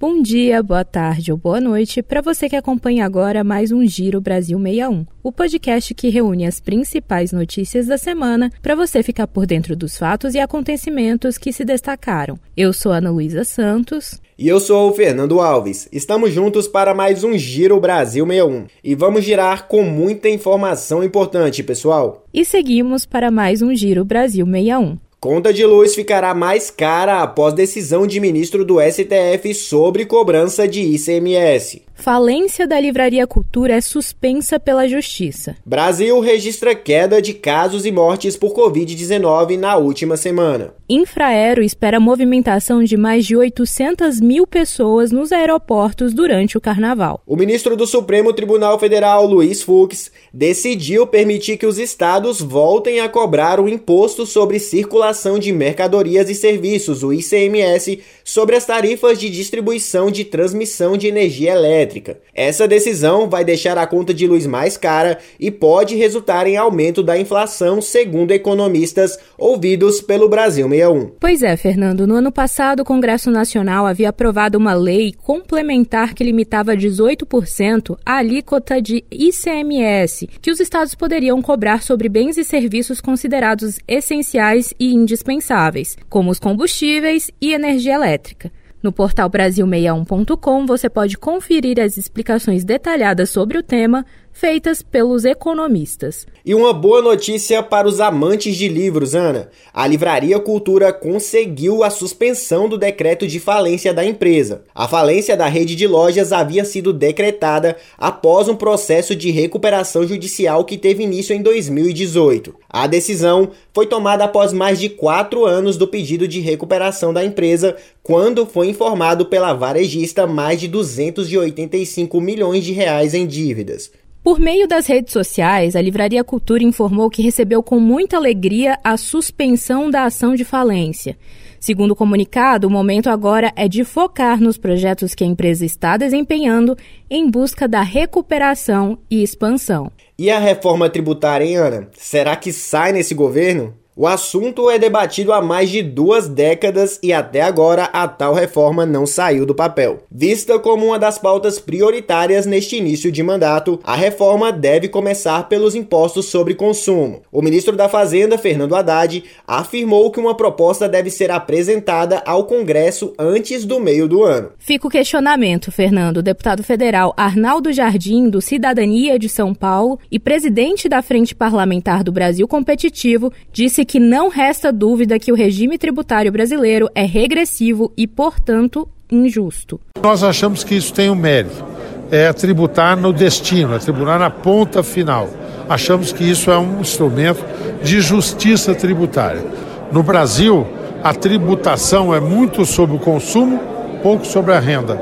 Bom dia, boa tarde ou boa noite para você que acompanha agora mais um Giro Brasil 61, o podcast que reúne as principais notícias da semana para você ficar por dentro dos fatos e acontecimentos que se destacaram. Eu sou Ana Luísa Santos. E eu sou o Fernando Alves. Estamos juntos para mais um Giro Brasil 61. E vamos girar com muita informação importante, pessoal. E seguimos para mais um Giro Brasil 61. Conta de luz ficará mais cara após decisão de ministro do STF sobre cobrança de ICMS. Falência da Livraria Cultura é suspensa pela Justiça. Brasil registra queda de casos e mortes por Covid-19 na última semana. Infraero espera movimentação de mais de 800 mil pessoas nos aeroportos durante o carnaval. O ministro do Supremo Tribunal Federal, Luiz Fux, decidiu permitir que os estados voltem a cobrar o imposto sobre circulação de mercadorias e serviços, o ICMS, sobre as tarifas de distribuição de transmissão de energia elétrica elétrica. Essa decisão vai deixar a conta de luz mais cara e pode resultar em aumento da inflação, segundo economistas ouvidos pelo Brasil 61. Pois é, Fernando. No ano passado, o Congresso Nacional havia aprovado uma lei complementar que limitava 18% a alíquota de ICMS que os estados poderiam cobrar sobre bens e serviços considerados essenciais e indispensáveis, como os combustíveis e energia elétrica. No portal Brasil61.com você pode conferir as explicações detalhadas sobre o tema feitas pelos economistas. E uma boa notícia para os amantes de livros, Ana. A Livraria Cultura conseguiu a suspensão do decreto de falência da empresa. A falência da rede de lojas havia sido decretada após um processo de recuperação judicial que teve início em 2018. A decisão foi tomada após mais de quatro anos do pedido de recuperação da empresa, quando foi informado pela varejista mais de 285 milhões de reais em dívidas. Por meio das redes sociais, a Livraria Cultura informou que recebeu com muita alegria a suspensão da ação de falência. Segundo o comunicado, o momento agora é de focar nos projetos que a empresa está desempenhando em busca da recuperação e expansão. E a reforma tributária, hein, Ana? Será que sai nesse governo? O assunto é debatido há mais de duas décadas e até agora a tal reforma não saiu do papel. Vista como uma das pautas prioritárias neste início de mandato, a reforma deve começar pelos impostos sobre consumo. O ministro da Fazenda, Fernando Haddad, afirmou que uma proposta deve ser apresentada ao Congresso antes do meio do ano. Fica o questionamento, Fernando. O deputado federal Arnaldo Jardim, do Cidadania de São Paulo e presidente da Frente Parlamentar do Brasil Competitivo, disse que não resta dúvida que o regime tributário brasileiro é regressivo e, portanto, injusto. Nós achamos que isso tem um mérito, é tributar no destino, é tributar na ponta final. Achamos que isso é um instrumento de justiça tributária. No Brasil, a tributação é muito sobre o consumo, pouco sobre a renda.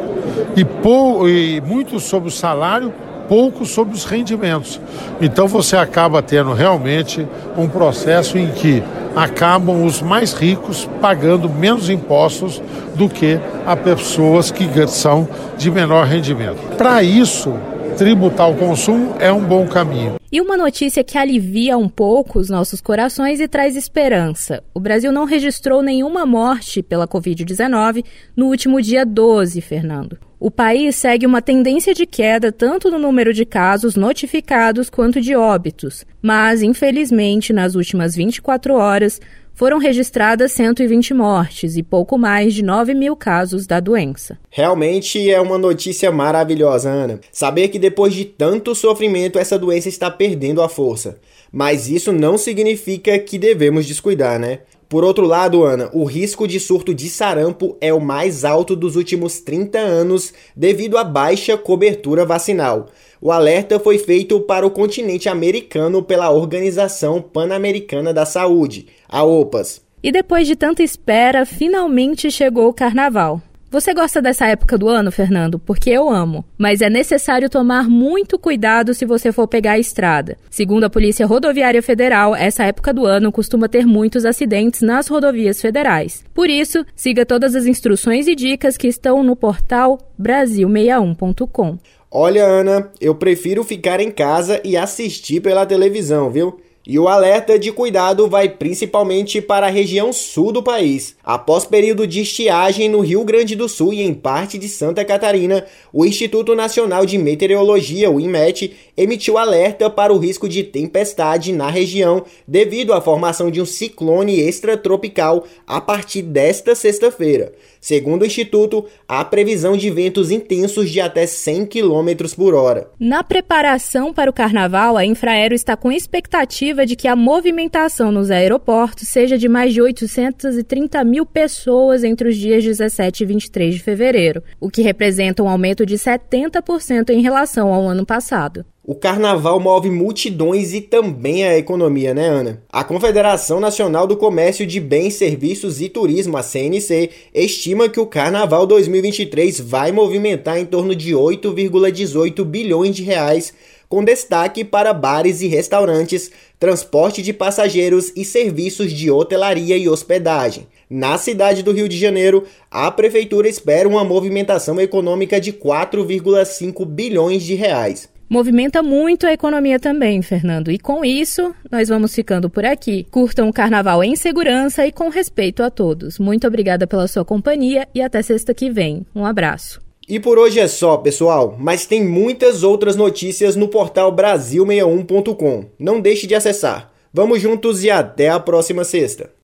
E, pou, e muito sobre o salário, pouco sobre os rendimentos. Então você acaba tendo realmente um processo em que acabam os mais ricos pagando menos impostos do que as pessoas que são de menor rendimento. Para isso, tributar o consumo é um bom caminho. E uma notícia que alivia um pouco os nossos corações e traz esperança. O Brasil não registrou nenhuma morte pela Covid-19 no último dia 12, Fernando. O país segue uma tendência de queda tanto no número de casos notificados quanto de óbitos, mas, infelizmente, nas últimas 24 horas, foram registradas 120 mortes e pouco mais de 9 mil casos da doença. Realmente é uma notícia maravilhosa, Ana. Saber que depois de tanto sofrimento essa doença está perdendo a força. Mas isso não significa que devemos descuidar, né? Por outro lado, Ana, o risco de surto de sarampo é o mais alto dos últimos 30 anos devido à baixa cobertura vacinal. O alerta foi feito para o continente americano pela Organização Pan-Americana da Saúde, a OPAS. E depois de tanta espera, finalmente chegou o carnaval. Você gosta dessa época do ano, Fernando? Porque eu amo. Mas é necessário tomar muito cuidado se você for pegar a estrada. Segundo a Polícia Rodoviária Federal, essa época do ano costuma ter muitos acidentes nas rodovias federais. Por isso, siga todas as instruções e dicas que estão no portal Brasil61.com. Olha, Ana, eu prefiro ficar em casa e assistir pela televisão, viu? E o alerta de cuidado vai principalmente para a região sul do país. Após período de estiagem no Rio Grande do Sul e em parte de Santa Catarina, o Instituto Nacional de Meteorologia, o INMET, emitiu alerta para o risco de tempestade na região devido à formação de um ciclone extratropical a partir desta sexta-feira. Segundo o Instituto, há previsão de ventos intensos de até 100 km por hora. Na preparação para o carnaval, a Infraero está com expectativa de que a movimentação nos aeroportos seja de mais de 830 mil pessoas entre os dias 17 e 23 de fevereiro, o que representa um aumento de 70% em relação ao ano passado. O carnaval move multidões e também a economia, né, Ana? A Confederação Nacional do Comércio de Bens, Serviços e Turismo, a CNC, estima que o carnaval 2023 vai movimentar em torno de 8,18 bilhões de reais, com destaque para bares e restaurantes, transporte de passageiros e serviços de hotelaria e hospedagem. Na cidade do Rio de Janeiro, a prefeitura espera uma movimentação econômica de 4,5 bilhões de reais movimenta muito a economia também, Fernando. E com isso, nós vamos ficando por aqui. Curtam o carnaval em segurança e com respeito a todos. Muito obrigada pela sua companhia e até sexta que vem. Um abraço. E por hoje é só, pessoal, mas tem muitas outras notícias no portal Brasil61.com. Não deixe de acessar. Vamos juntos e até a próxima sexta.